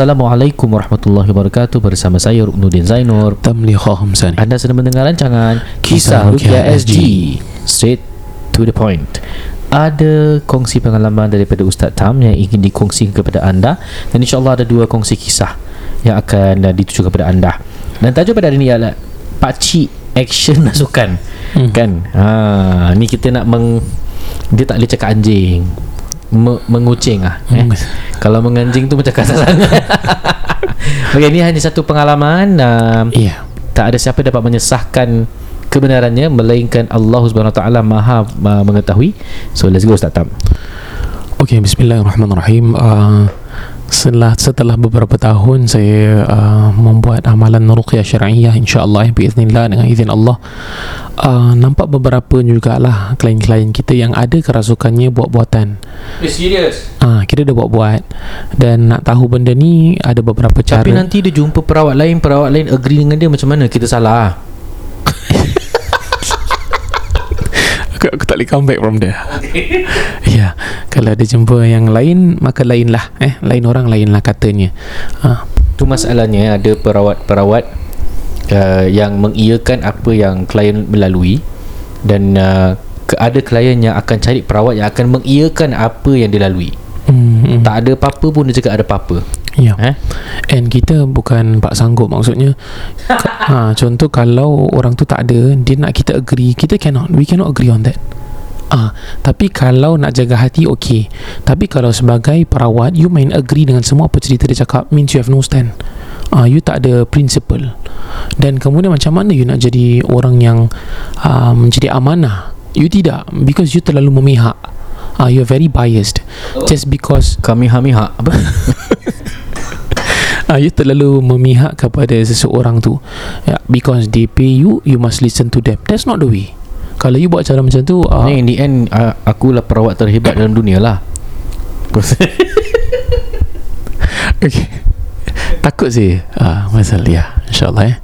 Assalamualaikum warahmatullahi wabarakatuh. Bersama saya Ruknuddin Zainur. Tamliha Hamzani. Anda sedang mendengar rancangan Kisah Rukia SG Straight to the point. Ada kongsi pengalaman daripada Ustaz Tam Yang ingin dikongsikan kepada anda. Dan insyaAllah ada dua kongsi kisah Yang akan uh, dituju kepada anda. Dan tajuk pada hari ini adalah Pakcik action rasukan Hmm. Kan? Ha, Ni kita nak meng Dia tak boleh cakap anjing Me, mengucing ah eh. Hmm. Kalau menganjing tu macam kasar sangat Okay ni hanya satu pengalaman uh, Iya tak ada siapa dapat menyesahkan kebenarannya melainkan Allah Subhanahu Taala Maha uh, mengetahui. So let's go Ustaz Tam. Okey, bismillahirrahmanirrahim. Uh, setelah setelah beberapa tahun saya uh, membuat amalan ruqyah syar'iyyah insya-Allah ya biiznillah dengan izin Allah. Uh, nampak beberapa jugalah klien-klien kita yang ada kerasukannya buat-buatan. Eh serius? Ah, uh, kita dah buat-buat dan nak tahu benda ni ada beberapa cara. Tapi nanti dia jumpa perawat lain, perawat lain agree dengan dia macam mana? Kita salah. Aku, aku tak boleh come back from there Ya Kalau ada jumpa yang lain Maka lain lah eh Lain orang lain lah katanya ha. Tu masalahnya ada perawat-perawat uh, yang mengiyakan apa yang klien melalui dan uh, ada klien yang akan cari perawat yang akan mengiyakan apa yang dilalui. Hmm, hmm. Tak ada apa-apa pun dia cakap ada apa-apa. Ya Eh? And kita bukan pak sanggup maksudnya ha, Contoh kalau orang tu tak ada Dia nak kita agree Kita cannot We cannot agree on that Ah, tapi kalau nak jaga hati okey. Tapi kalau sebagai perawat you main agree dengan semua apa cerita dia cakap means you have no stand. Ah, you tak ada principle. Dan kemudian macam mana you nak jadi orang yang uh, menjadi amanah? You tidak because you terlalu memihak. Ah, you are very biased. Just because Kami hamiha apa? Ah, you terlalu memihak kepada seseorang tu yeah, Because they pay you You must listen to them That's not the way Kalau you buat cara macam tu uh, Ni in the end uh, akulah perawat terhebat dalam dunia lah. okay. Takut sih. Ah, Masalah ya InsyaAllah eh.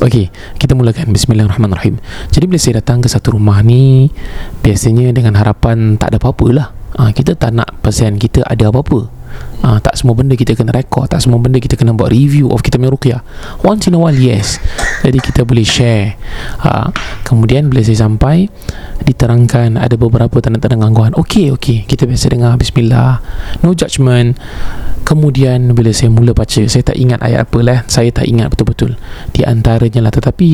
Okay Kita mulakan. Bismillahirrahmanirrahim. Jadi bila saya datang ke satu rumah ni Biasanya dengan harapan Tak ada apa-apa lah. Ah, Kita tak nak pasien kita ada apa-apa ah, Tak semua benda kita kena rekod Tak semua benda kita kena buat review Of kita punya ruqyah. Once in a while yes. Jadi kita boleh share. Ah, Kemudian bila saya sampai Diterangkan Ada beberapa tanda-tanda gangguan. Okay okay Kita biasa dengar Bismillah. No judgement. Kemudian bila saya mula baca Saya tak ingat ayat apa lah. Saya tak ingat betul-betul. Di antaranya lah. Tetapi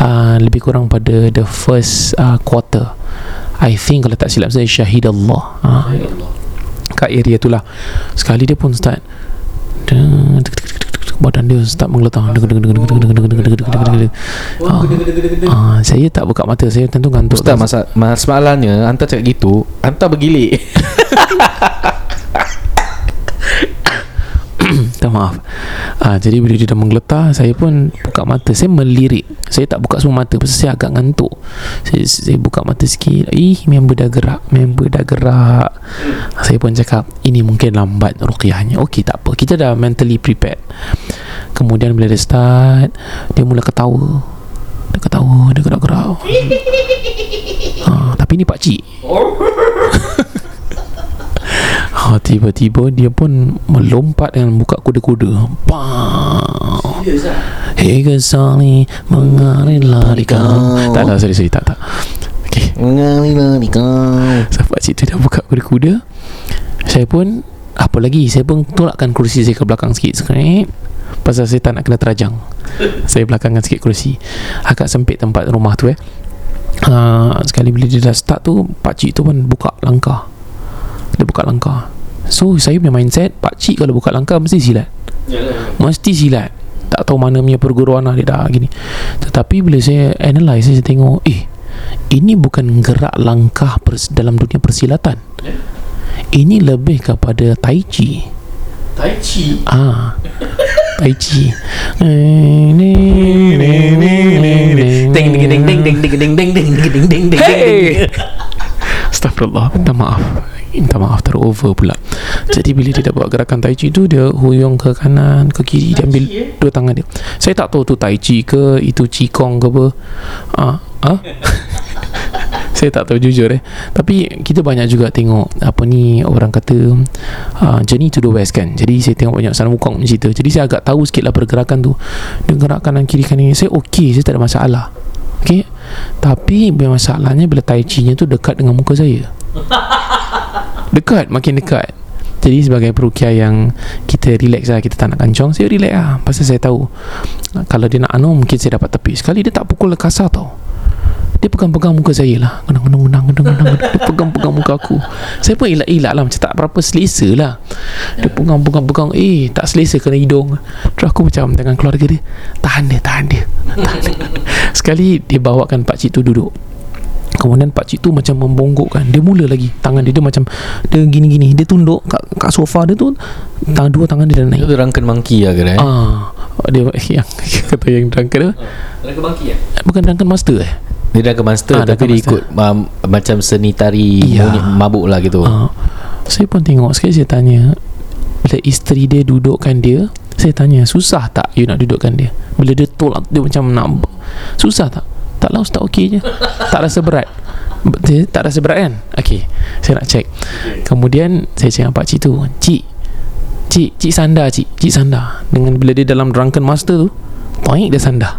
uh, Lebih kurang pada The first uh, quarter. I think kalau tak silap saya Syahid Allah uh, Kat area tu lah Sekali dia pun start Badan dia start mengeletang Ah, Saya tak buka mata Saya tentu ngantuk Ustaz masa masalahnya anta cakap gitu, anta bergilik. Minta maaf. Ha, Jadi bila dia dah menggeletar Saya pun buka mata. Saya melirik. Saya tak buka semua mata Pasal saya agak ngantuk. Saya, saya buka mata sikit. Ih member dah gerak Member dah gerak. Saya pun cakap Ini mungkin lambat ruqyahnya. Okey tak apa. Kita dah mentally prepared. Kemudian bila dia start Dia mula ketawa. Dia ketawa Dia gerak-gerak. Ha, Tapi ni pakcik Ha, tiba-tiba dia pun melompat dengan buka kuda-kuda. Bam. Hei kesali mengalir di kau. Tak lah, sorry, sorry, tak, tak. Okay. Ngalilah ni kau. Sampai situ dah buka kuda-kuda. Saya pun, apa lagi, saya pun tolakkan kursi saya ke belakang sikit. Sekret. Pasal saya tak nak kena terajang. saya belakangkan sikit kursi. Agak sempit tempat rumah tu eh. Uh, sekali bila dia dah start tu Pakcik tu pun buka langkah Dia buka langkah So saya punya mindset Pakcik kalau buka langkah Mesti silat Mesti silat tak tahu mana punya perguruan lah dia dah gini tetapi bila saya analyse saya tengok eh ini bukan gerak langkah pers- dalam dunia persilatan ini lebih kepada tai chi Tai Chi ah tai chi Ding ding ding ding ding ding ding ding ding ding ding ding ding Hey! Astagfirullah Minta maaf. Minta maaf Terus over pula. Jadi bila dia dah buat gerakan tai chi tu Dia huyung ke kanan Ke kiri Dia ambil Dua tangan dia. Saya tak tahu tu tai chi ke Itu qigong ke apa. Ah, ah? Saya tak tahu jujur eh. Tapi kita banyak juga tengok Apa ni Orang kata uh, Journey to the West kan. Jadi saya tengok banyak Sana Wukong cerita. Jadi saya agak tahu sikit lah Pergerakan tu. Dia gerak kanan kiri kanan. Saya okey Saya tak ada masalah. Okay Tapi masalahnya Bila tai chi nya tu Dekat dengan muka saya. Dekat Makin dekat. Jadi sebagai perukia yang kita relax lah Kita tak nak kancong Saya relax lah. Pasal saya tahu Kalau dia nak anu Mungkin saya dapat tepi Sekali. Dia tak pukul kasar tau dia pegang-pegang muka saya lah. Gendang, gendang Dia pegang-pegang muka aku. Saya pun elak-elak lah. Macam tak berapa selesa lah. Dia pegang-pegang-pegang Eh tak selesa kena hidung. Terus aku macam Dengan keluarga dia Tahan dia Tahan dia, tahan dia. Sekali dia bawakan pakcik tu duduk. Kemudian pakcik tu macam membonggokkan Dia mula lagi Tangan dia, dia macam Dia gini-gini. Dia tunduk kat, kat sofa dia tu. Tangan Dua tangan dia dah naik. Itu drunken monkey lah ke eh? Ah, dia yang kata yang drunken tu Drunken monkey lah bukan drunken master eh. Dia drunken master Ah, Tapi dia master. ikut um, Macam seni tari Ya. Mabuk lah gitu Ah, saya pun tengok sekali saya tanya bila isteri dia dudukkan dia, saya tanya susah tak you nak dudukkan dia? Bila dia tolak dia macam nak susah tak? Tak lah ustaz okey je. tak rasa berat. Dia tak rasa berat kan? Okey. Saya nak check. Kemudian saya cakap pak cik tu, "Cik, cik, cik sandar cik, cik sandar." Dengan bila dia dalam drunken master tu, toink dia sandar.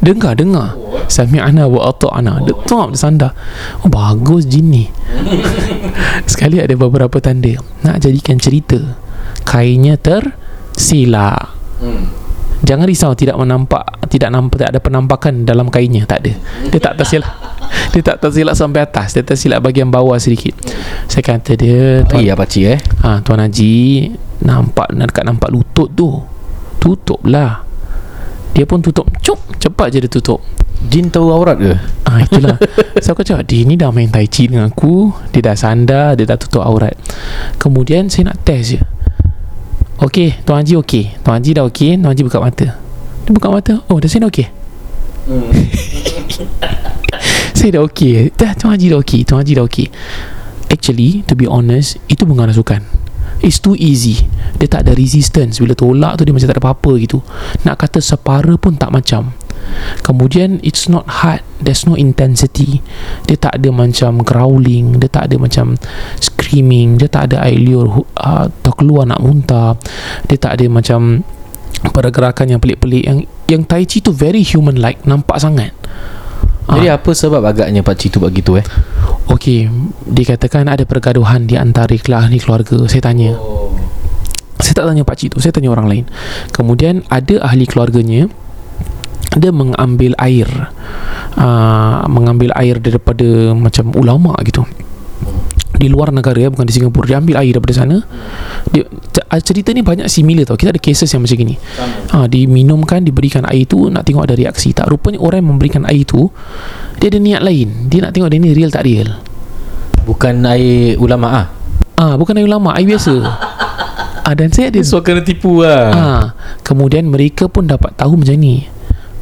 Dengar dengar. Sami'ana wa ata'na dia top dia sandar. Oh bagus jin ni sekali ada beberapa tanda. Nak jadikan cerita. Kainnya tersilak Jangan risau tidak menampak tidak nampak tak ada penampakan dalam kainnya. Tak ada. Dia tak tersilap. Dia tak tersilap sampai atas, dia tersilap bahagian bawah sedikit. Saya kata dia tuan, Iya pakcik eh? Ha, tuan Haji nampak dekat nampak lutut tu. Tutup lah. Dia pun tutup. Cuk, cepat je dia tutup. Jin tahu aurat ke? Ah itulah. so aku cakap dia ni dah main tai chi dengan aku, dia dah sandar, dia dah tutup aurat. Kemudian saya nak test je. Okey, Tuan Haji okey. Tuan Haji dah okey, Tuan Haji buka mata. Dia buka mata. Oh, dah saya dah okey. saya dah okey. Dah Tuan Haji dah okey. Tuan Haji dah okey. Actually, to be honest, itu bukan rasukan. It's too easy. Dia tak ada resistance. Bila tolak tu Dia macam tak ada apa-apa gitu. Nak kata separa pun tak macam. Kemudian It's not hard. There's no intensity. Dia tak ada macam Growling. Dia tak ada macam Screaming. Dia tak ada air liur uh, Terkeluar nak muntah. Dia tak ada macam Pergerakan yang pelik-pelik. Yang yang tai chi tu Very human like Nampak sangat Jadi apa sebab agaknya pakcik tu buat gitu eh? Okey, dikatakan ada pergaduhan di antara ahli keluarga. Saya tanya. Saya tak tanya pak cik tu, saya tanya orang lain. Kemudian ada ahli keluarganya dia mengambil air uh, mengambil air daripada macam ulama gitu di luar negara ya, bukan di Singapura dia ambil air daripada sana dia, ah, cerita ni banyak similar tau kita ada cases yang macam gini ha, diminumkan diberikan air tu nak tengok ada reaksi tak rupanya orang yang memberikan air tu dia ada niat lain dia nak tengok dia ni real tak real Bukan air ulama ah. Ah, bukan air ulama, air biasa. ah, dan saya ada So kena tipu lah. ah, kemudian mereka pun dapat tahu macam ni.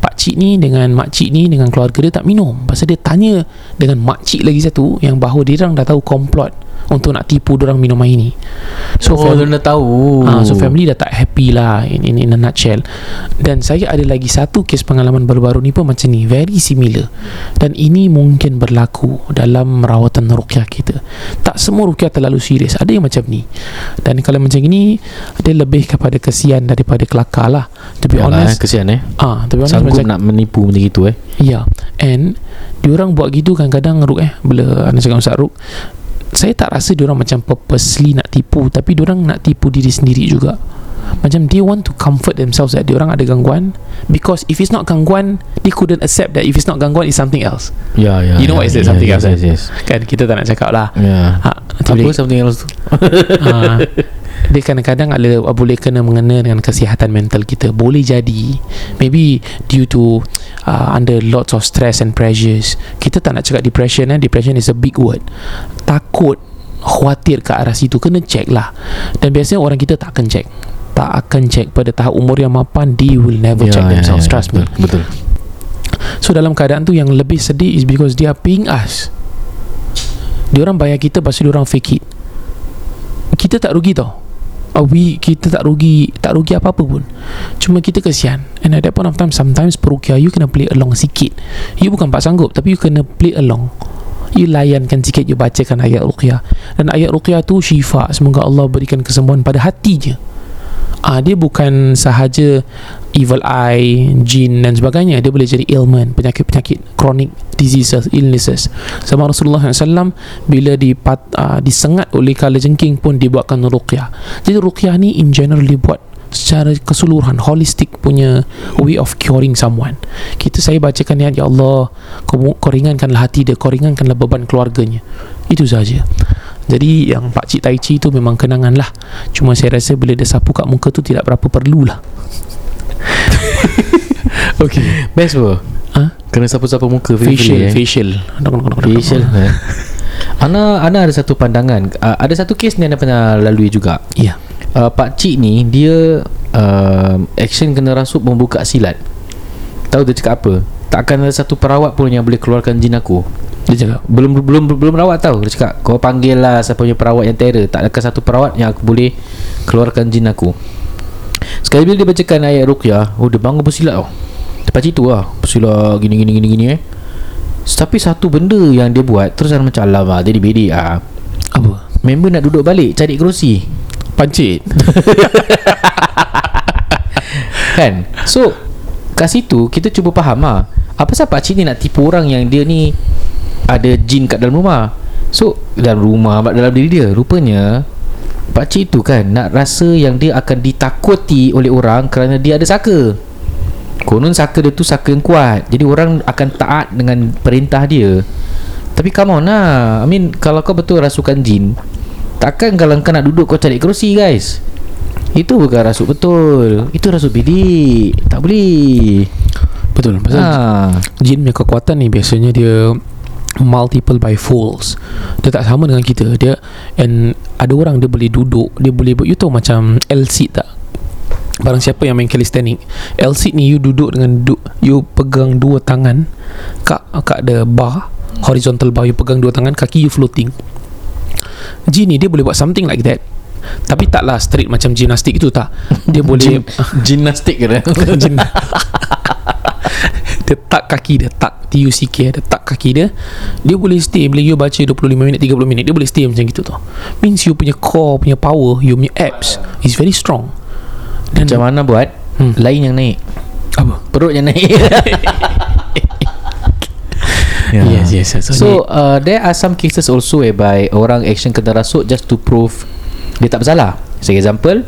Pak cik ni dengan mak cik ni dengan keluarga dia tak minum. Pasal dia tanya dengan mak cik lagi satu yang bahawa dia orang dah tahu komplot untuk nak tipu dia orang minum air ni. So oh, fam- dia dah tahu. Ah, so family dah happy lah in, in, in a nutshell. Dan saya ada lagi satu kes pengalaman baru-baru ni pun macam ni Very similar. Dan ini mungkin berlaku dalam rawatan rukyah kita. Tak semua rukyah terlalu serius Ada yang macam ni. Dan kalau macam ini Dia lebih kepada kesian daripada kelakar lah. To be Yalah, eh, honest kesian eh. Ah, to be honest Sanggup macam nak menipu macam gitu eh. Ya And Diorang buat gitu kadang-kadang Ruk eh. Bila Anda cakap Ustaz Ruk Saya tak rasa diorang macam Purposely nak tipu Tapi diorang nak tipu diri sendiri juga Macam they want to comfort themselves That diorang ada gangguan Because if it's not gangguan They couldn't accept that If it's not gangguan It's something else Ya, ya. You know ya, what is that ya, something yes, else, Yes, yes. Kan kita tak nak cakap lah Ya. ha, Apa boleh- something else tu? ha, dia kadang-kadang ada boleh kena mengena dengan kesihatan mental kita boleh jadi maybe due to uh, under lots of stress and pressures kita tak nak cakap depression eh depression is a big word takut khawatir ke arah situ kena check lah dan biasanya orang kita tak akan check tak akan check pada tahap umur yang mapan they will never check themselves trust me Ya, betul, betul. So dalam keadaan tu yang lebih sedih is because they are paying us. Diorang bayar kita pasal diorang fake it. Kita tak rugi tau. Uh, we kita tak rugi tak rugi apa-apa pun. Cuma kita kesian. And at that point of time sometimes perukia you kena play along sikit. You bukan pak sanggup tapi you kena play along. You layankan sikit You bacakan ayat Ruqyah Dan ayat Ruqyah tu syifa Semoga Allah berikan kesembuhan pada hati ah, Dia bukan sahaja Evil eye Jin dan sebagainya. Dia boleh jadi ailment Penyakit-penyakit Chronic diseases Illnesses. Sama Rasulullah SAW Bila dipat, uh, disengat oleh kala jengking pun Dibuatkan Ruqyah. Jadi Ruqyah ni in general dibuat secara keseluruhan holistic punya way of curing someone. Kita saya bacakan niat ya Allah kau, kau ringankanlah hati dia kau ringankanlah beban keluarganya. Itu saja jadi yang Pak Cik Tai Chi tu memang kenangan lah. Cuma saya rasa bila dia sapu kat muka tu tidak berapa perlulah okay Best apa? ha? Kena sapu-sapu muka facial eh? facial. Facial eh? Ana Ana ada satu pandangan. Uh, Ada satu kes ni Ana pernah lalui juga. Ya. Uh, Pak Cik ni Dia uh, Action kena rasuk Membuka silat. Tahu dia cakap apa? Takkan ada satu perawat pun Yang boleh keluarkan jin aku dia cakap Belum belum belum rawat tahu Dia cakap Kau panggil lah Siapa punya perawat yang terror. Tak ada satu perawat Yang aku boleh Keluarkan jin aku? Sekali bila dia bacakan ayat Ruqyah Oh dia bangun bersilat tau. Lepas itu lah Bersilat gini gini gini gini eh. Tapi satu benda yang dia buat Terus ada macam Alamak Jadi bedek ah. apa? Member nak duduk balik Cari kerusi. Pancit. Kan? So Kat situ Kita cuba faham lah Apa sebab pakcik ni nak tipu orang Yang dia ni Ada jin kat dalam rumah. So Dalam rumah Dalam diri dia. Rupanya Pakcik tu kan Nak rasa yang dia akan ditakuti Oleh orang Kerana dia ada saka. Konon saka dia tu Saka yang kuat. Jadi orang akan taat Dengan perintah dia. Tapi come on lah. I mean Kalau kau betul rasukan jin Takkan kalau kau nak duduk Kau cari kerusi guys. Itu bukan rasuk betul. Itu rasuk bidik. Tak boleh. Betul pasal ha. jin punya kekuatan ni biasanya dia multiple by folds dia tak sama dengan kita. Dia and ada orang dia boleh duduk dia boleh you tahu macam L-seat tak? Barang siapa yang main calisthenic L-seat ni you duduk dengan du, you pegang dua tangan kat, kat ada bar horizontal bar you pegang dua tangan kaki you floating. Jin ni dia boleh buat something like that. Tapi taklah straight macam gimnastik itu tak. Dia boleh Gimnastik ke Jin Dia tak kaki dia Tak T-U-C-K Dia tak kaki dia Dia boleh stay. Bila you baca 25 minit 30 minit Dia boleh stay macam gitu tau. Means you punya core Punya power You punya abs Is very strong. Dan Macam mana buat? Hmm. Lain yang naik. Apa? Perut yang naik. Yes yes yes. So uh, there are some cases also whereby orang action kena rasuk just to prove dia tak bersalah. For example,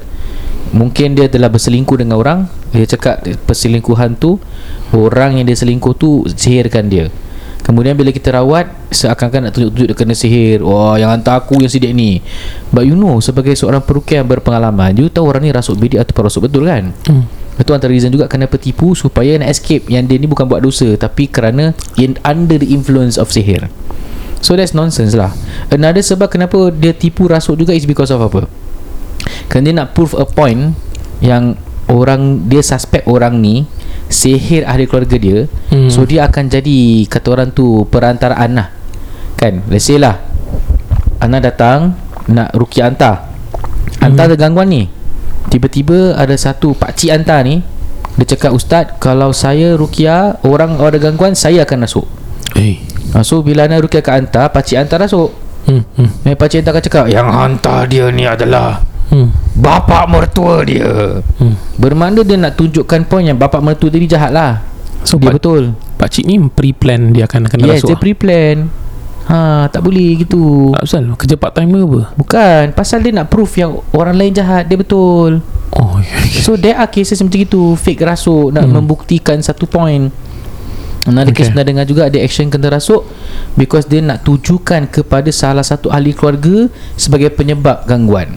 mungkin dia telah berselingkuh dengan orang, dia cakap perselingkuhan tu orang yang dia selingkuh tu sihirkan dia. Kemudian bila kita rawat Seakan-akan nak tunjuk-tunjuk dia kena sihir. Wah yang hantar aku yang sidik ni. But you know Sebagai seorang perukian yang berpengalaman You tahu orang ni rasuk bidik Atau rasuk betul kan? Hmm. Itu antara reason juga Kenapa tipu Supaya nak escape. Yang dia ni bukan buat dosa Tapi kerana in, Under the influence of sihir. So that's nonsense lah. Another sebab kenapa Dia tipu rasuk juga Is because of apa Kerana dia nak prove a point Yang Orang Dia suspect orang ni Sihir ahli keluarga dia Hmm. So dia akan jadi Kata orang tu Perantaraan lah. Kan? Let's say lah Ana datang Nak rukiah hantar Hantar ada gangguan ni. Tiba-tiba ada satu pakcik hantar ni Dia cakap Ustaz Kalau saya rukiah Orang ada gangguan Saya akan rasuk Eh. Ha, So bila Ana rukiah kat hantar Pakcik hantar rasuk hmm. Hmm. Eh, pakcik hantar akan cakap Yang hantar dia ni adalah Hmm. Bapak mertua dia Hmm. Bermakna dia nak tunjukkan point yang Bapak mertua dia ni jahat lah So Dia pak, betul pakcik ni pre-plan Dia akan kena Yes rasuk dia pre-plan Ha tak boleh gitu Tak pasal Kerja part time ke apa Bukan Pasal dia nak proof yang Orang lain jahat Dia betul Oh okay, okay. So there are cases macam itu Fake rasuk Nak Hmm. membuktikan satu point Another Okay. case pernah dengar juga Ada action kena rasuk Because dia nak tujukan Kepada salah satu ahli keluarga Sebagai penyebab gangguan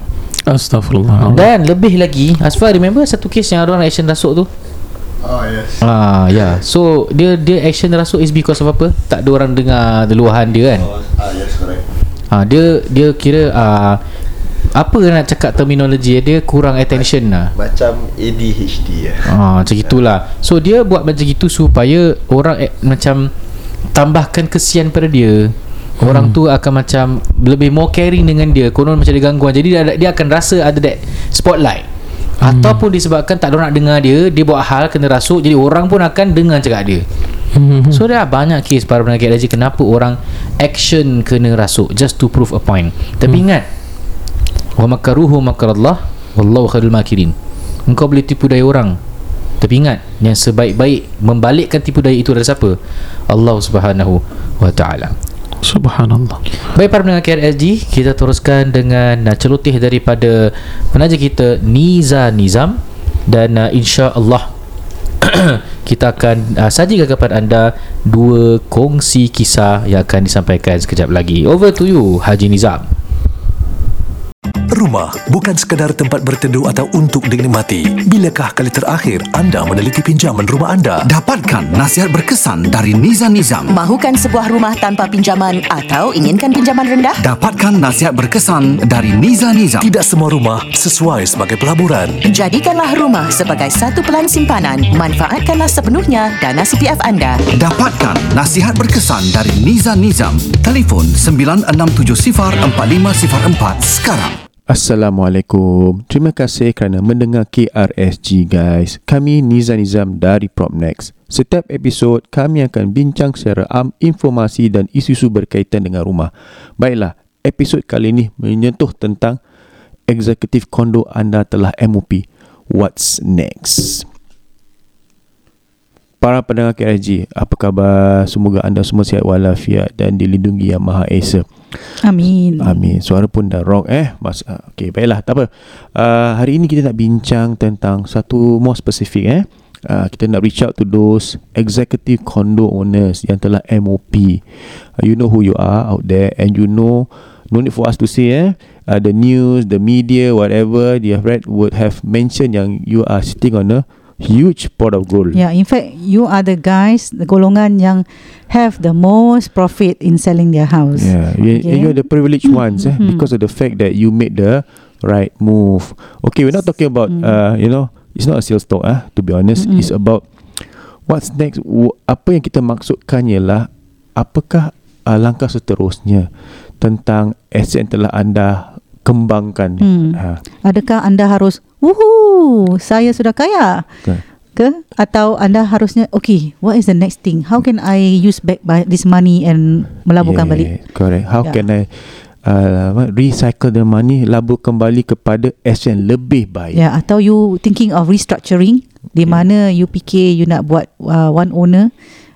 Astaghfirullah. Dan lebih lagi Asfar remember satu case yang orang action rasuk tu Oh yes. Ah ya yeah. So dia dia action rasuk is because of apa Tak ada orang dengar Luahan dia kan Oh, ah yes correct. Ah dia dia kira ah apa nak cakap terminologi dia kurang attention lah. Macam ADHD ya. Ah macam itulah. So dia buat macam itu supaya orang eh, macam tambahkan kesian pada dia. Orang tu akan macam lebih more caring dengan dia. Konon macam ada gangguan. Jadi dia, dia akan rasa ada that spotlight. Ataupun disebabkan tak ada nak dengar dia, dia buat hal kena rasuk jadi orang pun akan dengar cakap dia. Hmm. So dah banyak kes para penagih haji kenapa orang action kena rasuk just to prove a point. Tapi Hmm. ingat wa makaruhu makarallah wallahu khairul makirin. Engkau boleh tipu daya orang. Tapi ingat yang sebaik-baik membalikkan tipu daya itu adalah siapa? Allah Subhanahu wa taala. Subhanallah. Baik para pendengar KRSG Kita teruskan dengan uh, celoteh daripada penaja kita Niza Nizam. Dan uh, insya Allah Kita akan uh, sajikan kepada anda Dua kongsi kisah yang akan disampaikan sekejap lagi. Over to you Haji Nizam Rumah bukan sekadar tempat berteduh atau untuk dinikmati. Bilakah kali terakhir anda meneliti pinjaman rumah anda? Dapatkan nasihat berkesan dari Nizam Nizam. Mahukan sebuah rumah tanpa pinjaman atau inginkan pinjaman rendah? Dapatkan nasihat berkesan dari Nizam Nizam. Tidak semua rumah sesuai sebagai pelaburan. Jadikanlah rumah sebagai satu pelan simpanan. Manfaatkanlah sepenuhnya dana CPF anda. Dapatkan nasihat berkesan dari Nizam Nizam. Telefon 96704504 sekarang. Assalamualaikum. Terima kasih kerana mendengar KRSG guys. Kami Nizam Nizam dari Propnex. Setiap episod kami akan bincang secara am informasi dan isu-isu berkaitan dengan rumah. Baiklah, episod kali ini menyentuh tentang eksekutif kondo anda telah MOP. What's next? Para pendengar KRSG, apa khabar? Semoga anda semua sihat walafiat dan dilindungi Yang Maha Esa. Amin. Amin. Suara pun dah rock eh. Mas uh, okey, baiklah, tak apa. Uh, hari ini kita nak bincang tentang satu more specific eh. Uh, kita nak reach out to those executive condo owners yang telah MOP. Uh, you know who you are out there and you know no need for us to say eh uh, the news, the media, whatever they have read would have mentioned yang you are sitting on a huge pot of gold. Yeah, in fact, you are the guys, the golongan yang have the most profit in selling their house. Yeah, you, Okay. you're the privileged ones eh, Mhm. because of the fact that you made the right move. Okay, we're not talking about Mm. uh, you know, it's not a sales talk ah. To be honest, Mm-mm. it's about what's next. Apa yang kita maksudkan ialah apakah uh, langkah seterusnya tentang aset yang telah anda kembangkan. Hmm. Ha, Adakah anda harus, wuhu, saya sudah kaya? Okay. Ke? Atau anda harusnya, okay, what is the next thing? How can I use back by this money and melaburkan yeah, balik? Correct. How Yeah. can I uh, recycle the money labur kembali kepada aset yang lebih baik. Ya, atau you thinking of restructuring di Yeah. mana you fikir you nak buat uh, one owner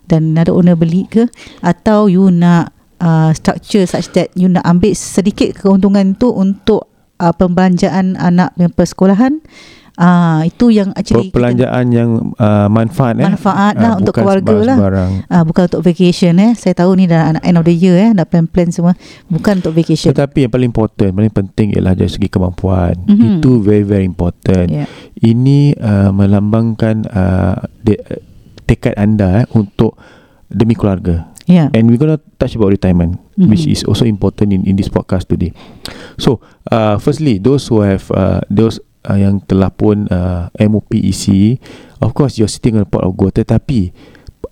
dan another owner beli ke atau you nak uh, structure such that you nak ambil sedikit keuntungan tu untuk uh, pembelanjaan anak punya persekolahan uh, itu yang actually kita- Perbelanjaan yang uh, manfaat eh. Manfaat lah Ah, untuk keluarga lah. uh, bukan untuk vacation eh saya tahu ni dah end of the year eh dah plan-plan semua bukan untuk vacation Tetapi yang paling important, paling penting ialah dari segi kemampuan. Mhm. Itu very very important. yeah. Ini uh, melambangkan uh, de, tekad anda eh, untuk demi keluarga. Yeah. And we're gonna touch about retirement, Mhm. which is also important in in this podcast today. So, uh, firstly, those who have uh, those uh, yang telah pun uh, MOP isi, of course you're sitting on a pot of gold. Tetapi,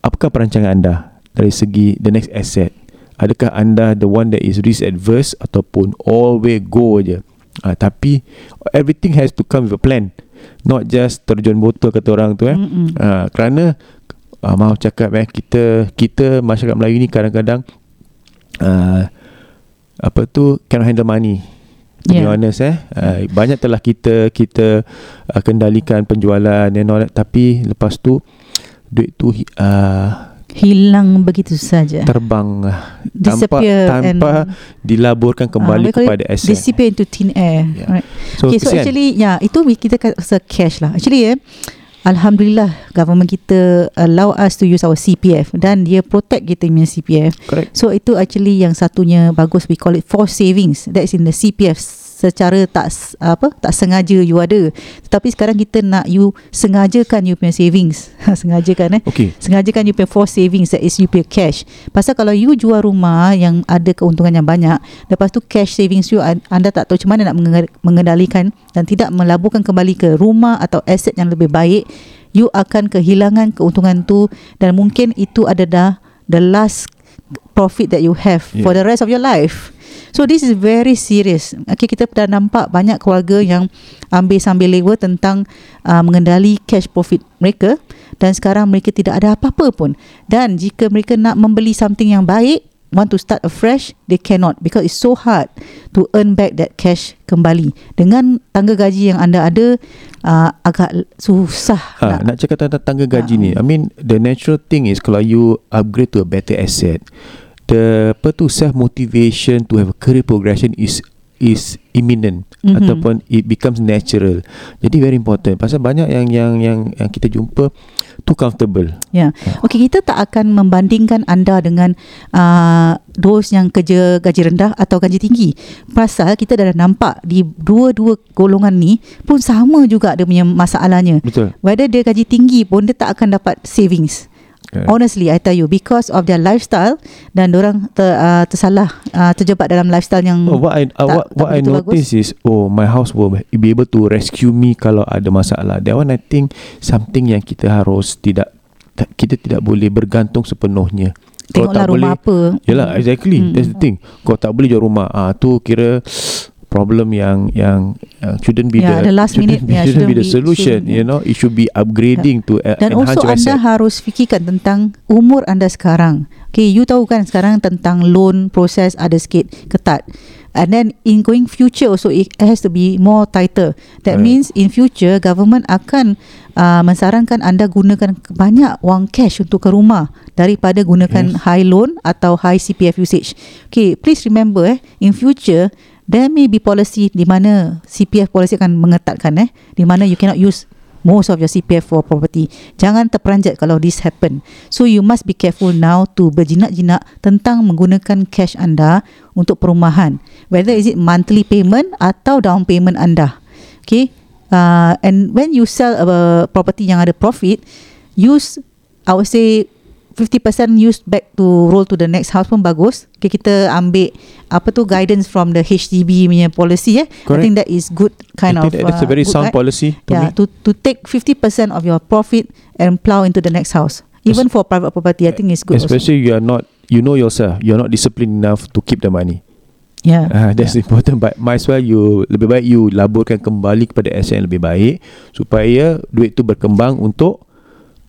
apakah perancangan anda dari segi the next asset? Adakah anda the one that is risk adverse ataupun all way go je? Uh, tapi everything has to come with a plan, not just terjun botol kata orang tu eh. Mm-mm. Uh, kerana uh, maaf cakap eh kita kita masyarakat Melayu ni kadang-kadang uh, apa tu cannot handle money. To be Yeah. honest eh uh, banyak telah kita kita uh, kendalikan penjualan and all that tapi lepas tu duit tu uh, hilang begitu saja terbang uh, tanpa tanpa and dilaburkan Ah, kembali it kepada aset. disappear into thin air Yeah. right So, okay, so kesian. actually ya itu kita rasa cash lah actually eh Alhamdulillah government kita allow us to use our CPF dan dia protect kita punya CPF correct. so itu actually yang satunya bagus. We call it forced savings. That's in the CPF secara tak apa tak sengaja you ada. Tetapi sekarang kita nak you sengajakan you punya savings. Sengajakan eh? Okay. sengajakan you punya force savings that is you punya cash. Pasal kalau you jual rumah yang ada keuntungan yang banyak lepas tu cash savings you an- anda tak tahu macam mana nak mengen- mengendalikan dan tidak melaburkan kembali ke rumah atau aset yang lebih baik you akan kehilangan keuntungan tu dan mungkin itu ada dah the last profit that you have yeah. for the rest of your life So this is very serious. Okay, kita dah nampak banyak keluarga yang ambil sambil lewa tentang uh, mengendali cash profit mereka dan sekarang mereka tidak ada apa-apa pun. Dan jika mereka nak membeli something yang baik, want to start afresh, they cannot because it's so hard to earn back that cash kembali. Dengan tangga gaji yang anda ada, uh, agak susah Ha, nak cakap tentang tangga gaji ni I mean the natural thing is Kalau you upgrade to a better asset The apa tu self motivation To have a career progression Is is imminent Mhm. ataupun it becomes natural. Jadi very important. Pasal banyak yang yang yang yang kita jumpa too comfortable. Ya. Okey, kita tak akan membandingkan anda dengan uh, those yang kerja gaji rendah atau gaji tinggi. Pasal kita dah nampak di dua-dua golongan ni pun sama juga dia punya masalahnya. Betul. Whether dia gaji tinggi pun dia tak akan dapat savings. Correct. Honestly, I tell you because of their lifestyle dan orang ter, uh, tersalah uh, terjebak dalam lifestyle yang Oh, what I uh, tak- what tak what I notice is oh my house will be able to rescue me kalau ada masalah. That one I think something yang kita harus tidak kita tidak boleh bergantung sepenuhnya. Tengoklah tak rumah boleh, apa. Yalah, exactly. Hmm. That's the thing. Kau tak boleh jual rumah. Ah tu kira problem yang yang uh, shouldn't be Yeah, the, the last shouldn't, minute, be, yeah, shouldn't be shouldn't the be- solution. shouldn't, You know, it should be upgrading to uh, Dan also your anda asset. harus fikirkan tentang umur anda sekarang. Okay, you tahu kan sekarang tentang loan proses ada sikit ketat. And then in going future also it has to be more tighter. That Correct. means in future government akan uh, mensarankan anda gunakan banyak wang cash untuk ke rumah daripada gunakan Yes. high loan atau high CPF usage. Okay, please remember eh in future there may be policy di mana CPF policy akan mengetatkan eh di mana you cannot use most of your CPF for property. Jangan terperanjat kalau this happen. So you must be careful now to berjinak-jinak tentang menggunakan cash anda untuk perumahan. Whether is it monthly payment atau down payment anda. Okay. Uh, and when you sell a property yang ada profit, use I would say 50% use back to roll to the next house pun bagus. Okay, kita ambil apa tu guidance from the HDB punya policy eh. I Correct. think that is good kind I of think that, that's a uh, very sound guide. policy to yeah, me. to to take 50% of your profit and plow into the next house. Even for private property, I think it's good. also. Especially you are not you know yourself. You are not disciplined enough to keep the money. Yeah. Ah, that's important but might as well you lebih baik you laburkan kembali kepada aset yang lebih baik supaya duit tu berkembang untuk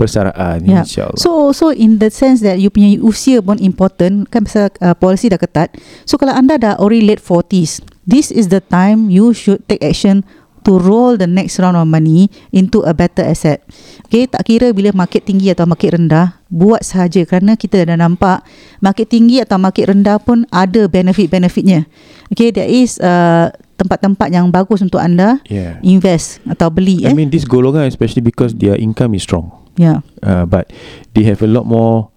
persaraan Yeah. insyaallah. So so in the sense that you punya usia pun important kan pasal uh, policy dah ketat. So kalau anda dah already late 40s, this is the time you should take action to roll the next round of money into a better asset. Okay, tak kira bila market tinggi atau market rendah, buat sahaja kerana kita dah nampak market tinggi atau market rendah pun ada benefit-benefitnya. Okay, there is uh, tempat-tempat yang bagus untuk anda Yeah. invest atau beli I eh. mean this golongan especially because their income is strong. Yeah. Uh, but they have a lot more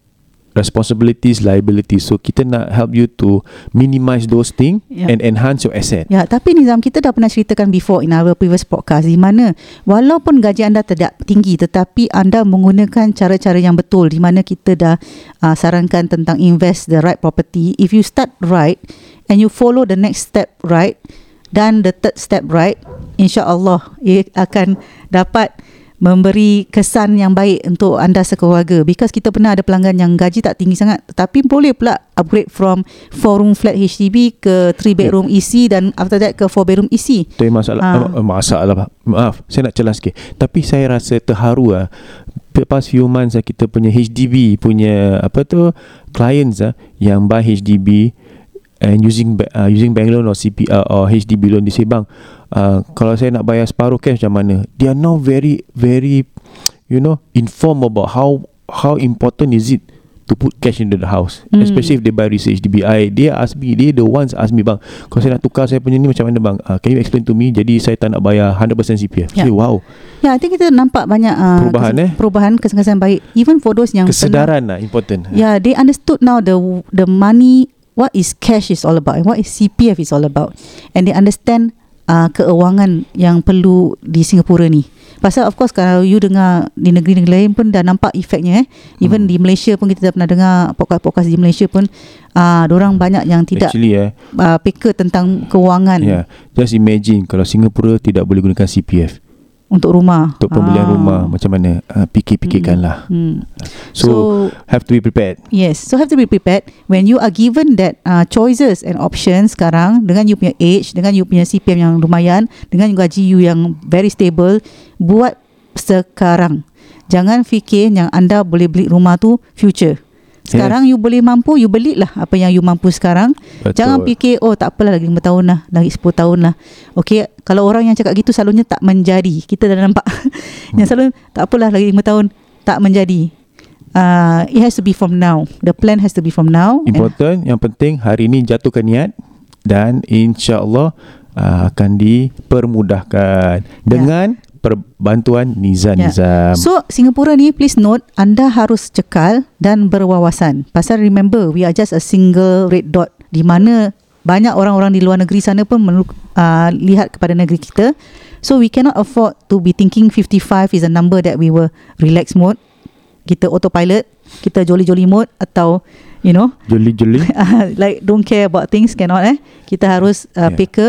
responsibilities, liabilities. So kita nak help you to minimize those things Yeah. and enhance your asset. Ya, tapi Nizam kita dah pernah ceritakan before in our previous podcast di mana walaupun gaji anda tidak tinggi tetapi anda menggunakan cara-cara yang betul di mana kita dah uh, sarankan tentang invest the right property. If you start right and you follow the next step right dan the third step right, insya-Allah ia akan dapat memberi kesan yang baik untuk anda sekeluarga because kita pernah ada pelanggan yang gaji tak tinggi sangat tetapi boleh pula upgrade from 4 room flat HDB ke 3 bedroom EC dan after that ke 4 bedroom EC Itu masalah Ah. uh. masalah maaf saya nak celah sikit tapi saya rasa terharu ah the past few months ah, kita punya HDB punya apa tu clients ah yang buy HDB and using uh, using bank loan or CP uh, or HDB loan di say bang uh, kalau saya nak bayar separuh cash macam mana? They are now very very you know informed about how how important is it to put cash into the house. Mm. especially if they buy resale HDB I they ask me they the ones ask me bang kalau saya nak tukar saya punya ni macam mana bang? Uh, can you explain to me? Jadi saya tak nak bayar 100% CPF yeah. say, wow. Ya, I think kita nampak banyak uh, Perubahan, eh? perubahan kesan-kesan baik even for those yang kesedaran lah important. Yeah, they understood now the the money what is cash is all about and what is CPF is all about. And they understand uh, keuangan yang perlu di Singapura ni. Pasal of course kalau you dengar di negeri-negeri lain pun dah nampak efeknya eh. Even hmm. di Malaysia pun kita dah pernah dengar podcast-podcast di Malaysia pun uh, orang banyak yang tidak Actually eh uh, peka tentang keuangan yeah, Just imagine Kalau Singapura Tidak boleh gunakan CPF untuk rumah. Untuk pembelian rumah Macam mana uh, Fikir-fikirkanlah Hmm. so, So, Have to be prepared Yes, so have to be prepared when you are given that uh, choices and options sekarang dengan you punya age, dengan you punya CPM yang lumayan, dengan gaji you yang very stable, buat sekarang. Jangan fikir yang anda boleh beli rumah tu future. Sekarang you boleh mampu, you belilah apa yang you mampu sekarang. Betul. Jangan fikir oh tak apalah lagi 5 tahun lah, lagi 10 tahun lah. Okey, kalau orang yang cakap gitu selalunya tak menjadi. Kita dah nampak. yang selalu tak apalah lagi 5 tahun tak menjadi. Uh, it has to be from now. The plan has to be from now. And, Important Yang penting Hari ini jatuhkan niat Dan insyaAllah uh, Akan dipermudahkan Dengan Perbantuan Nizam Yeah. Nizam so Singapura ni please note anda harus cekal dan berwawasan. Pasal remember we are just a single red dot di mana banyak orang-orang di luar negeri sana pun menurut, uh, lihat kepada negeri kita. So we cannot afford to be thinking 55 is a number that we were relax mode. Kita autopilot, kita jolly-jolly mode atau you know Joli-joli like don't care about things cannot eh. Kita harus uh, Yeah. peka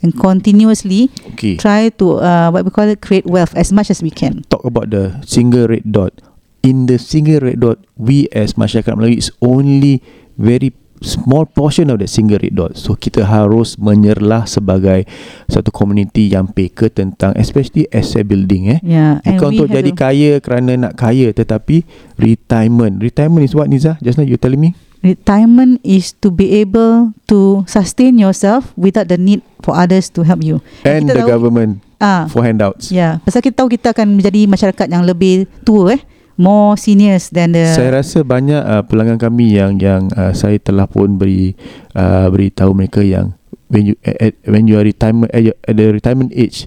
and continuously Okay try to uh, what we call it create wealth as much as we can. Talk about the Single red dot In the single red dot We as masyarakat Melayu Is only Very small portion of that single red dot So kita harus menyerlah sebagai Satu komuniti yang peka tentang Especially asset building eh Yeah, and Bukan untuk jadi to- kaya kerana nak kaya Tetapi retirement Retirement is what Niza? Just now you telling me? Retirement is to be able to sustain yourself without the need for others to help you. And kita the tahu- government Ah, for handouts ya. Yeah, pasal kita tahu kita akan menjadi masyarakat yang lebih tua eh, more seniors than the Saya rasa banyak uh, pelanggan kami yang yang uh, saya telah pun beri uh, beritahu mereka yang when you at, at, when you are retirement at, your, at the retirement age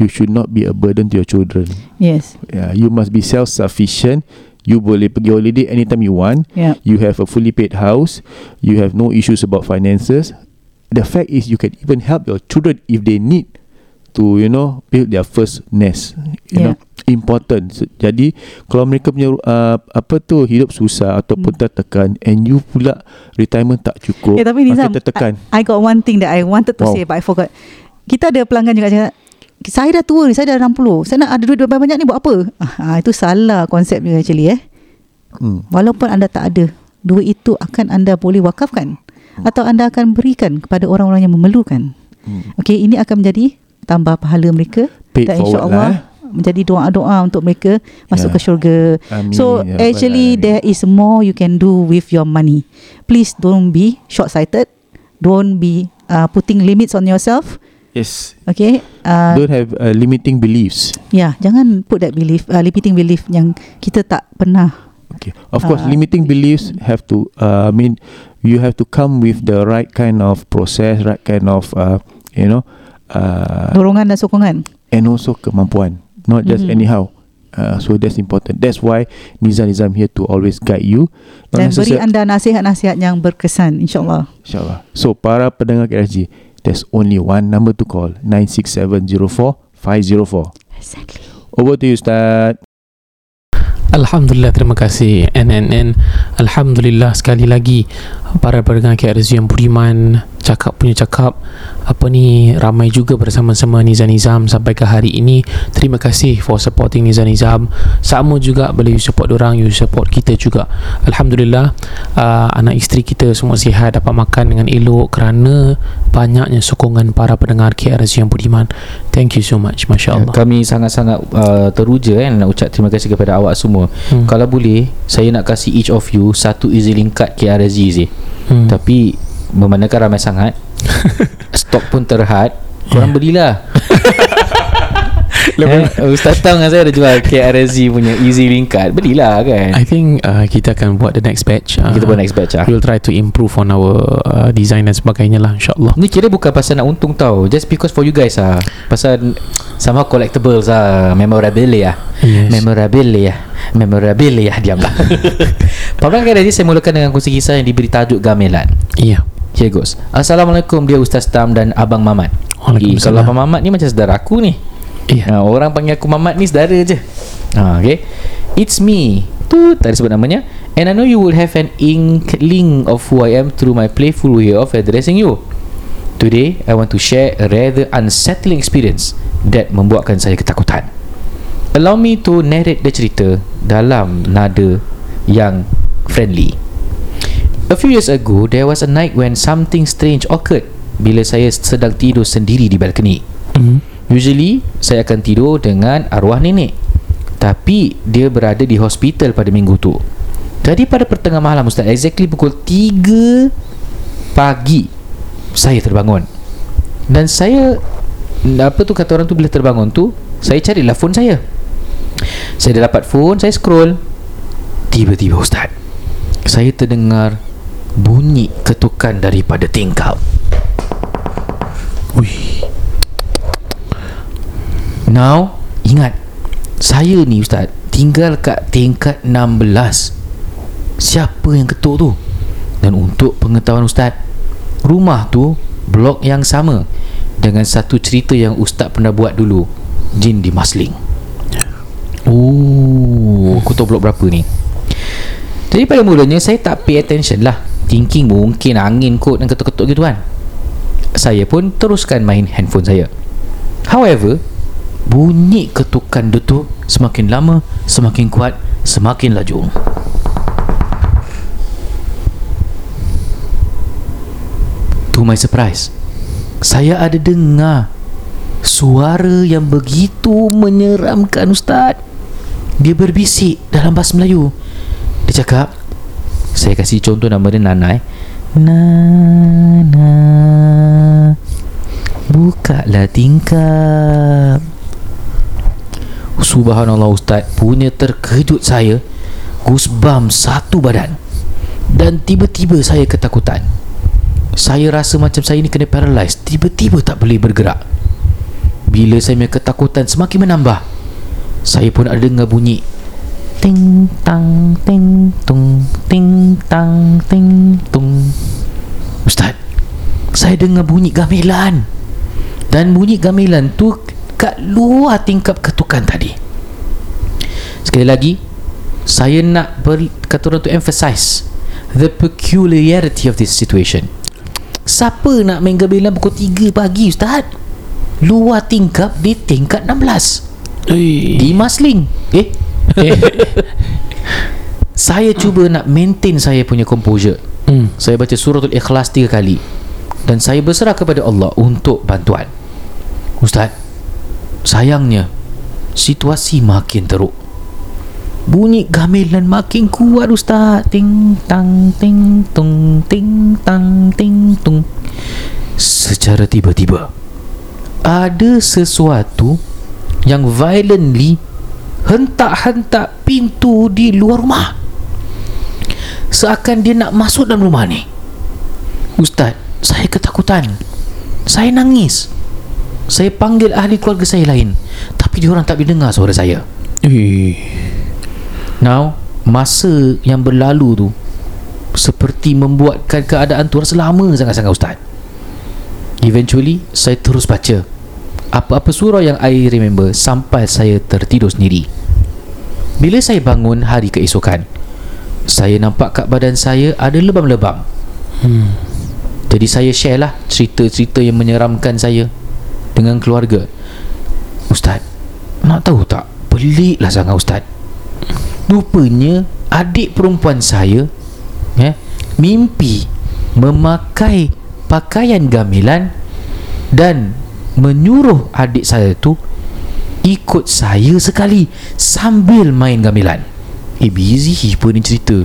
you should not be a burden to your children. yes. Yeah, you must be self sufficient. You boleh pergi holiday anytime you want. Yeah. You have a fully paid house. You have no issues about finances. The fact is you can even help your children if they need to you know build their first nest. You know important. So, jadi kalau mereka punya uh, apa tu hidup susah ataupun Hmm. tertekan and you pula retirement tak cukup, Eh, tapi Nizam, tertekan. I, I got one thing that I wanted to Wow. say but I forgot. Kita ada pelanggan juga cakap saya dah tua ni, saya dah 60. Saya nak ada duit banyak ni buat apa? Ah, itu salah konsep dia actually eh. Hmm. Walaupun anda tak ada, duit itu akan anda boleh wakafkan atau anda akan berikan kepada orang-orang yang memerlukan. Hmm. Okey, ini akan menjadi tambah pahala mereka Paid dan insya-Allah lah, menjadi doa-doa untuk mereka masuk Ya. ke syurga. Amin, So ya actually Rabbal there is more you can do with your money. Please don't be short-sighted. Don't be uh, putting limits on yourself. Yes. Okay. Uh, Don't have uh, limiting beliefs. ya, jangan put that belief, uh, limiting belief yang kita tak pernah. Okay. Of course, Uh, limiting beliefs have to. Uh, I mean, you have to come with the right kind of process, right kind of, uh, you know, uh, Dorongan dan sokongan. and also kemampuan, not just Mhm. anyhow. Uh, so that's important. That's why Nizam Nizam here to always guide you. Not Dan beri anda nasihat-nasihat yang berkesan insyaAllah. InsyaAllah. So para pendengar KSG, there's only one number to call 96704 Exactly. Over to you Ustaz. Alhamdulillah terima kasih NNN Alhamdulillah sekali lagi para pendengar KRZ yang budiman cakap punya cakap apa ni ramai juga bersama-sama Nizam Nizam sampai ke hari ini terima kasih for supporting Nizam Nizam sama juga boleh you support orang you support kita juga Alhamdulillah uh, anak isteri kita semua sihat dapat makan dengan elok kerana banyaknya sokongan para pendengar KRZ yang budiman thank you so much Masya Allah Kami sangat-sangat uh, teruja kan nak ucap terima kasih kepada awak semua. Hmm. Kalau boleh saya nak kasih each of you satu easy link card KRZ. Hmm. Tapi memandangkan ramai sangat. Stok pun terhad. Korang belilah. Eh, Ustaz Tang dengan saya ada jual KRZ punya easy link card. Belilah kan? I think uh, kita akan buat the next batch uh, kita buat next batch lah We'll try to improve on our uh, design dan sebagainya lah insyaAllah. Ni kira bukan pasal nak untung tau. Just because for you guys ah. Pasal Somehow collectibles ah. Memorabilia Yes. Memorabilia Memorabilia Diam lah. Pabang kali saya mulakan dengan kongsi kisah yang diberi tajuk gamelan. Iya Here goes Assalamualaikum dia Ustaz Tam dan Abang Mamat. Eh, kalau Abang Mamat ni macam saudara aku ni. Iya. ha, Orang panggil aku Mamat ni saudara je. Ha, Okay It's me. Tu tak disebut namanya. And I know you will have an inkling of who I am Through my playful way of addressing you. Today I want to share a rather unsettling experience That membuatkan saya ketakutan. Allow me to narrate the cerita Dalam nada yang friendly A few years ago, there was a night when something strange occurred bila saya sedang tidur sendiri di balkoni. Mhm. Usually, saya akan tidur dengan arwah nenek. Tapi, dia berada di hospital pada minggu tu. Jadi, pada pertengah malam, Ustaz, exactly pukul 3 pagi, saya terbangun. Dan saya, apa tu kata orang tu bila terbangun tu, saya carilah phone saya. Saya dah dapat phone, saya scroll. Tiba-tiba, Ustaz, saya terdengar bunyi ketukan daripada tingkap. Wih. Now, ingat, saya ni Ustaz tinggal kat tingkat 16. Siapa yang ketuk tu? Dan untuk pengetahuan Ustaz, rumah tu blok yang sama dengan satu cerita yang Ustaz pernah buat dulu. Jin di Masling. Oh, aku tahu blok berapa ni. Jadi pada mulanya saya tak pay attention lah Thinking mungkin angin kot dan ketuk-ketuk gitu kan. Saya pun teruskan main handphone saya. However Bunyi ketukan dia tu Semakin lama Semakin kuat Semakin laju. To my surprise Saya ada dengar Suara yang begitu menyeramkan Ustaz. Dia berbisik dalam bahasa Melayu. Dia cakap Saya kasih contoh nama dia Nana eh Nana Bukalah tingkap. Subhanallah Ustaz. Punya terkejut saya Goosebumps satu badan. Dan tiba-tiba saya ketakutan. Saya rasa macam saya ni kena paralyzed Tiba-tiba tak boleh bergerak. Bila saya punya ketakutan semakin menambah Saya pun ada dengar bunyi Ting tang ting tung Ting tang ting tung Ustaz Saya dengar bunyi gamelan. Dan bunyi gamelan tu Kat luar tingkap ketukan tadi. Sekali lagi Saya nak ber, Kata orang tu emphasize The peculiarity of this situation. Siapa nak main gamelan pukul 3 pagi Ustaz? Luar tingkap di tingkat 16 Ui. di Masling Eh Saya cuba nak maintain saya punya composure. Hmm. Saya baca suratul ikhlas tiga kali. Dan saya berserah kepada Allah Untuk bantuan. Ustaz Sayangnya Situasi makin teruk. Bunyi gamelan makin kuat Ustaz. Ting tang ting tung Ting tang ting tung. Secara tiba-tiba Ada sesuatu Yang violently Hentak-hentak pintu di luar rumah. Seakan dia nak masuk dalam rumah ni. Ustaz Saya ketakutan. Saya nangis. Saya panggil ahli keluarga saya lain. Tapi diorang tak boleh dengar suara saya. Now Masa yang berlalu tu Seperti membuatkan keadaan tu rasa lama sangat-sangat Ustaz. Eventually Saya terus baca. Apa-apa surah yang I remember Sampai saya tertidur sendiri Bila saya bangun hari keesokan Saya nampak kat badan saya Ada lebam-lebam. Hmm. Jadi saya share lah Cerita-cerita yang menyeramkan saya Dengan keluarga. Ustaz Nak tahu tak? Pelik lah sangat Ustaz. Rupanya Adik perempuan saya eh, Mimpi Memakai Pakaian gamelan Dan Menyuruh adik saya tu Ikut saya sekali Sambil main gamelan. Eh busy apa ni cerita?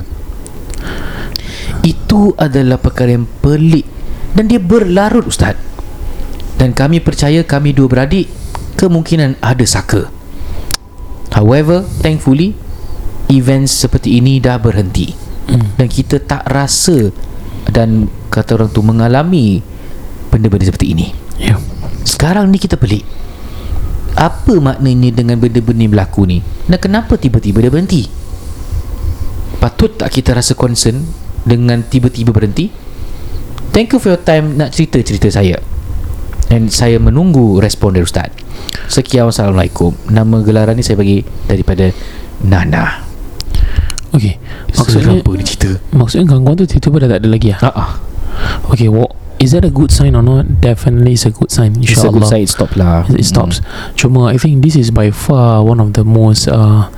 Itu adalah perkara yang pelik Dan dia berlarut Ustaz. Dan kami percaya kami dua beradik Kemungkinan ada saka. However, thankfully Events seperti ini dah berhenti. Hmm. Dan kita tak rasa Dan kata orang tu mengalami Benda-benda seperti ini. Ya. Sekarang ni kita pelik Apa maknanya dengan benda-benda yang berlaku ni? Dan kenapa tiba-tiba dia berhenti? Patut tak kita rasa concern Dengan tiba-tiba berhenti? Thank you for your time Nak cerita-cerita saya. Dan saya menunggu respon dari Ustaz. Sekian Wassalamualaikum Nama gelaran ni saya bagi Daripada Nana. Okay Maksudnya Seram apa ni cerita? Maksudnya gangguan tu tiba-tiba dah tak ada lagi lah Ah, ah. Okay well, Is that a good sign or not? Definitely it's a good sign It's a good InsyaAllah side stop lah. It stops. Cuma I think this is by far One of the most uh,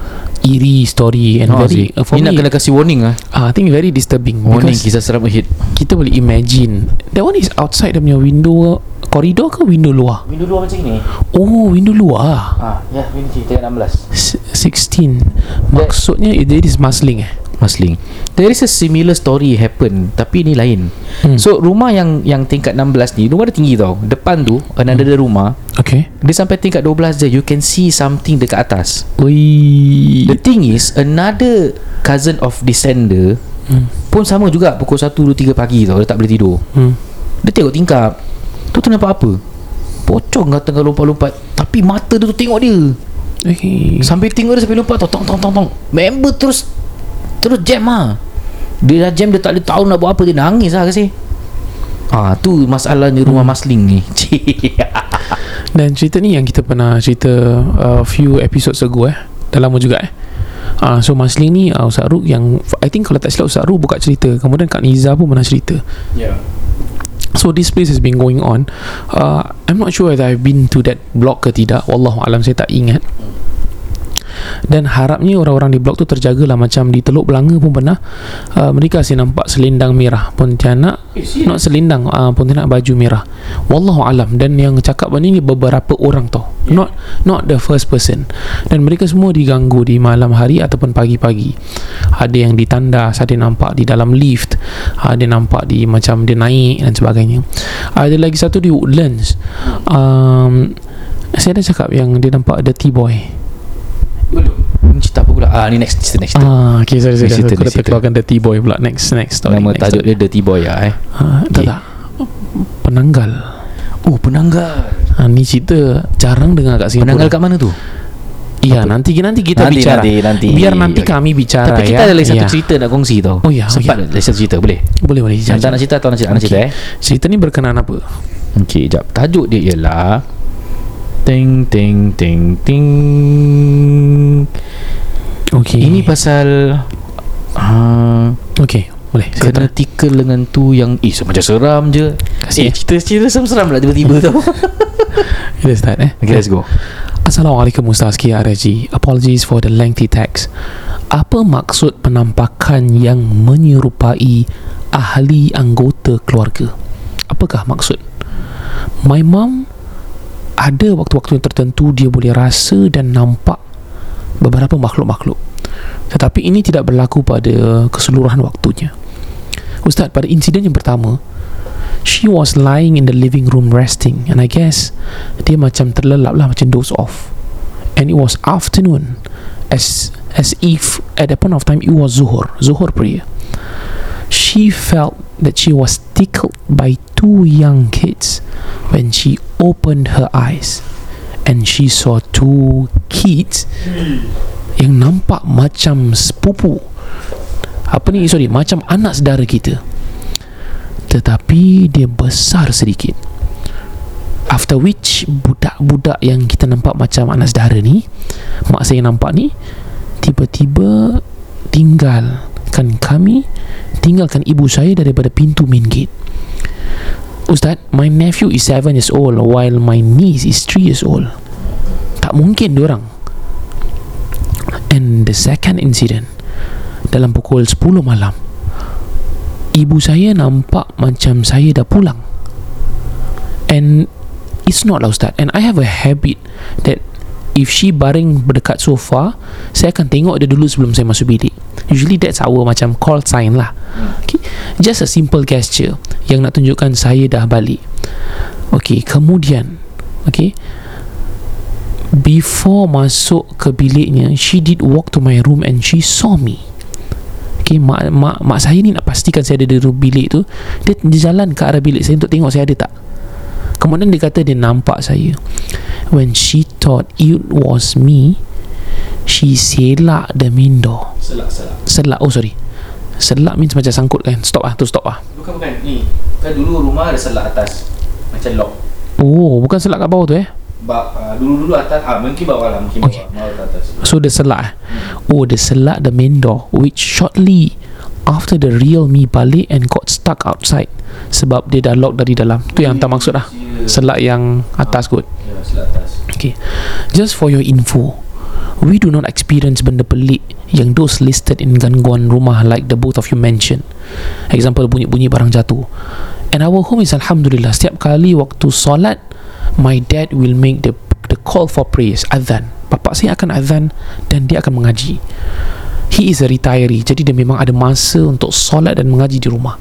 Eerie story And Oh, very uh, For Ni nak me kena kasih warning lah uh, I think very disturbing Warning kisah seram hit Kita boleh imagine. That one is outside Dia punya window Koridor ke window luar? Window dua macam ni. Oh window luar Ah, ya, window tingkat 16 S- 16 Maksudnya It is masling eh Masling There is a similar story happen Tapi ni lain. Hmm. So rumah yang Yang tingkat 16 ni Rumah dia tinggi tau. Depan tu Another Hmm. rumah. Okay. Dia sampai tingkat 12 je. You can see something dekat atas. Ui. The thing is Another Cousin of descender Hmm. Pun sama juga Pukul 1, 2, 3 pagi tau Dia tak boleh tidur. Hmm. Dia tengok tingkap. Tu tu nampak apa? Pocong kau tengah lompat-lompat Tapi mata dia tu tengok dia. Okay. Sambil tengok dia sambil lompat tau Tong tong tong tong. Member terus Terus jam lah Dia dah jam Dia tak boleh tahu nak buat apa Dia nangis lah kasi Ah tu masalahnya rumah Hmm. masling ni. Dan cerita ni yang kita pernah cerita uh, few episodes ago eh. Dah lama juga eh. Ah, so Masling ni uh, Ustaz Ruk yang I think kalau tak silap Ustaz Ruk buka cerita Kemudian Kak Niza pun pernah cerita Yeah. So this place has been going on uh, I'm not sure whether I've been to that block ke tidak Wallahu alam saya tak ingat dan harapnya orang-orang di blok tu terjaga lah macam di Teluk Belanga pun pernah. Uh, mereka asyik nampak selendang merah Pontianak not selendang uh, Pontianak baju merah. Wallahu alam. Dan yang cakap ni ni beberapa orang tau. Not not the first person. Dan mereka semua diganggu di malam hari ataupun pagi-pagi. Ada yang ditandas ada yang nampak di dalam lift ada yang nampak di macam dia naik dan sebagainya. Ada lagi satu di Woodlands. Um, saya dah cakap yang dia nampak ada T-boy Belum. Ni cerita apa pula? Ah ni next cerita next. Ah, okay, sorry, sorry. Cerita, Aku dah terkeluarkan Dirty Boy pula. Next, next story. Nama next tajuk story. dia Dirty Boy lah eh. Ah, tak, Okay. tak. Penanggal. Oh penanggal. Ah, ni cerita jarang dengar kat Singapura. Penanggal kat mana tu? Iya, nanti nanti kita Nanti, bicara. nanti, nanti. Biar nanti Okay. kami bicara Tapi kita ya. ada lagi satu Ya. cerita nak kongsi tau. Oh, ya, Sempat okay. lagi satu cerita boleh? Boleh, boleh. Yang tak nak cerita atau nak cerita? Nak cerita eh? Cerita ni berkenaan apa? Okey, jap. Tajuk dia ialah Ting ting ting ting. Okey. Ini pasal uh, Okey, boleh. Saya kena tikal lengan tu yang eh macam seram je. Kasih, eh eh. cerita cerita seram-seram lah tiba-tiba tau. Kita start eh. Okay, let's go. Assalamualaikum Ustaz KRSG Apologies for the lengthy text Apa maksud penampakan yang menyerupai ahli anggota keluarga? Apakah maksud? My mom ada waktu-waktu yang tertentu dia boleh rasa dan nampak beberapa makhluk-makhluk. Tetapi ini tidak berlaku pada keseluruhan waktunya. Ustaz pada insiden yang pertama She was lying in the living room resting And I guess Dia macam terlelap lah Macam doze off. And it was afternoon As as if At that point of time It was Zuhur Zuhur prayer She felt that she was tickled by two young kids when she opened her eyes and she saw two kids yang nampak macam sepupu. Apa ni? Sorry macam anak saudara kita. Tetapi dia besar sedikit. After which budak-budak yang kita nampak macam anak saudara ni mak saya nampak ni tiba-tiba tinggalkan kami tinggalkan ibu saya daripada pintu main gate Ustaz, my nephew is 7 years old while my niece is 3 years old. Tak mungkin diorang. And the second incident dalam pukul 10 malam ibu saya nampak macam saya dah pulang. And it's not lah Ustaz. And I have a habit that if she baring berdekat sofa, saya akan tengok dia dulu sebelum saya masuk bilik. Usually that's our macam call sign lah. Okay. Just a simple gesture yang nak tunjukkan saya dah balik. Okay, kemudian okay, before masuk ke biliknya, she did walk to my room and she saw me. Okay, mak, mak, mak saya ni nak pastikan saya ada di room bilik tu Dia, dia jalan ke arah bilik saya untuk tengok saya ada tak Kemudian dia kata dia nampak saya When she thought it was me She selak the window. Selak selak. Selak, oh sorry. Selak means macam sangkut kan? Stop ah, tu stop ah. Bukan bukan. Ni. Kan dulu rumah ada selak atas. Macam lock. Oh bukan selak kat bawah tu eh? Ba, uh, dulu-dulu atas ah, Mungkin bawah lah Mungkin Okay. bawah. Bawah atas. So the selak eh? Oh the selak the main door Which shortly After the real me balik And got stuck outside Sebab dia dah lock dari dalam. Tu yang tak maksud lah Selak yang atas kot. Ya selak atas. Okay. Just for your info We do not experience benda pelik Yang those listed in gangguan rumah Like the both of you mentioned. Example bunyi-bunyi barang jatuh. And our home is Alhamdulillah Setiap kali waktu solat My dad will make the the call for prayers Adhan Bapak saya akan adhan Dan dia akan mengaji. He is a retiree Jadi dia memang ada masa Untuk solat dan mengaji di rumah.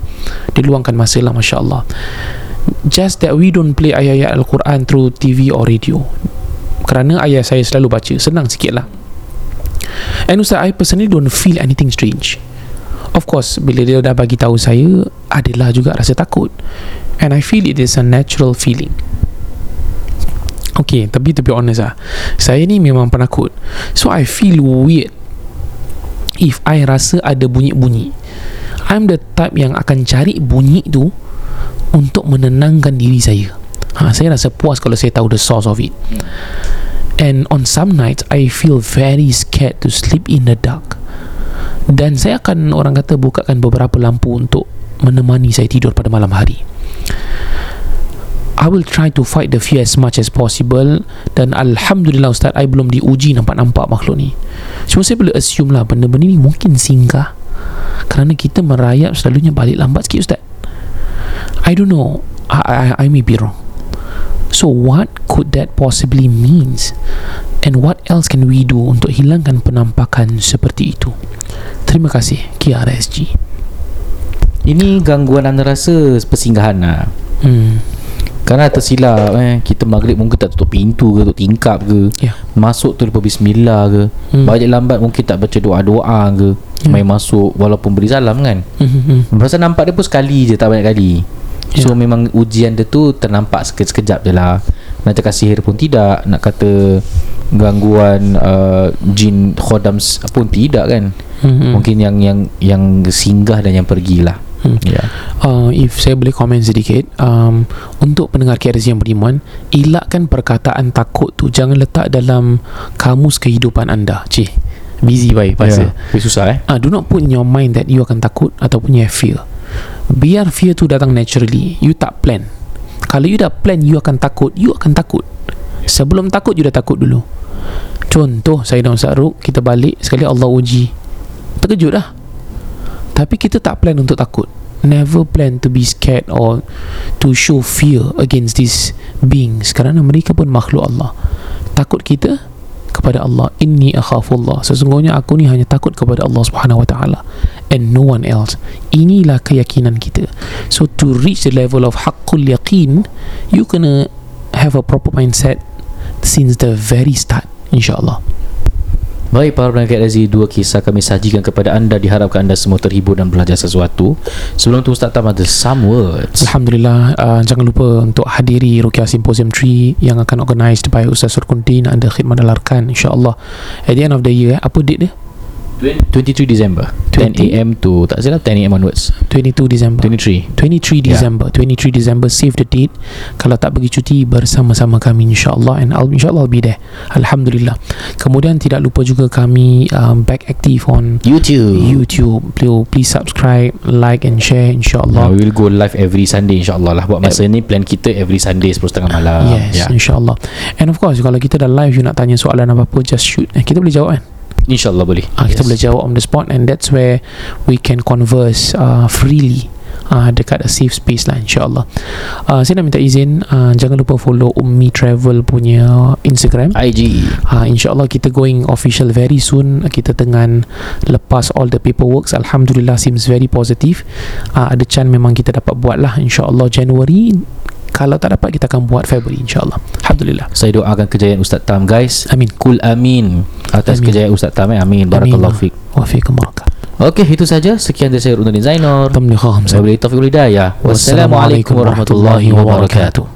Dia luangkan masa lah Masya Allah Just that we don't play ayat-ayat Al-Quran Through TV or radio. Kerana ayah saya selalu baca senang sikit lah. And Ustaz I personally don't feel anything strange. Of course bila dia dah bagi tahu saya adalah juga rasa takut. And I feel it is a natural feeling. Okay, tapi to be honest lah Saya ni memang penakut. So I feel weird If I rasa ada bunyi-bunyi. I'm the type yang akan cari bunyi tu Untuk menenangkan diri saya. Ha, Saya rasa puas kalau saya tahu the source of it. And on some nights I feel very scared to sleep in the dark. Dan saya akan orang kata bukakan beberapa lampu untuk menemani saya tidur pada malam hari. I will try to fight the fear as much as possible. Dan Alhamdulillah Ustaz I belum diuji nampak-nampak makhluk ni. Cuma saya boleh assume lah Benda-benda ni mungkin singgah. Kerana kita merayap selalunya balik lambat sikit Ustaz I don't know. I, I, I may be wrong. So what could that possibly means? And what else can we do Untuk hilangkan penampakan seperti itu? Terima kasih KRSG Ini gangguan anda rasa Persinggahan lah hmm. Kerana tersilap eh, Kita maghrib mungkin tak tutup pintu ke Tutup tingkap ke Ya. Masuk tu lupa bismillah ke Hmm. Balik lambat mungkin tak baca doa-doa ke Ya. Main masuk Walaupun beri salam kan Hmm, Pasal nampak dia pun sekali je Tak banyak kali So Ya. memang ujian dia tu Ternampak seke- sekejap je lah Nak cakap sihir pun tidak Nak kata Gangguan uh, Jin khodam pun tidak kan Hmm. Mungkin yang yang yang singgah dan yang pergilah Hmm. Ya uh, If saya boleh komen sedikit um, Untuk pendengar KRZ yang beriman Elakkan perkataan takut tu Jangan letak dalam Kamus kehidupan anda Cih Busy baik bahasa Tapi susah eh Ah, do not put in your mind that you akan takut ataupun you have fear. Biar fear tu datang naturally. You tak plan. Kalau you dah plan you akan takut, you akan takut. Sebelum takut you dah takut dulu. Contoh saya dan Ustaz Ruk, kita balik sekali Allah uji. Terkejut dah. Tapi kita tak plan untuk takut. Never plan to be scared or to show fear against these beings. Kerana mereka pun makhluk Allah. Takut kita kepada Allah. Inni akhafullah. Sesungguhnya aku ni hanya takut kepada Allah Subhanahu wa taala and no one else. Inilah keyakinan kita. So to reach the level of haqqul yaqin you kena have a proper mindset since the very start insyaallah Baik para pendengar KRZ Dua kisah kami sajikan kepada anda. Diharapkan anda semua terhibur dan belajar sesuatu. Sebelum tu Ustaz Tam ada some words. Alhamdulillah. Uh, jangan lupa untuk hadiri Rukia Symposium 3 yang akan organised by Ustaz Surkundin anda khidmat dalarkan insyaallah at the end of the year eh, apa date dia 23 December. 10 20? am to Tak silap 10 am onwards. 22 December. 23 23 Ya. December. 23 December. Save the date. Kalau tak pergi cuti bersama-sama kami insyaAllah. And I'll, insyaAllah I'll be there. Alhamdulillah. Kemudian tidak lupa juga kami um, back active on YouTube. YouTube. Please, please subscribe like and share insyaAllah. We will go live every Sunday insyaAllah lah. Buat masa ni plan kita every Sunday 10.30 malam. Yes ya. insyaAllah. And of course kalau kita dah live you nak tanya soalan apa-apa just shoot. Eh, kita boleh jawab kan InsyaAllah boleh. Ah, kita boleh jawab on the spot and that's where we can converse uh, freely uh, dekat a safe space lah insyaAllah uh, saya nak minta izin uh, jangan lupa follow Ummi Travel punya Instagram. IG uh, insyaAllah kita going official very soon. Kita tengah lepas all the paperwork Alhamdulillah seems very positive. Uh, ada chance memang kita dapat buat lah insyaAllah Januari kalau tak dapat kita akan buat February insyaAllah. Alhamdulillah. Saya doakan kejayaan Ustaz Tam guys. Amin. Kul amin. Atas Amin. kejayaan Ustaz Tam eh. Amin. Barakallahu fiq wa fiikum barakah Okey itu saja. Sekian dari saya Tamliha Hamzah Wabillahi taufiq wal hidayah. Wassalamualaikum warahmatullahi wabarakatuh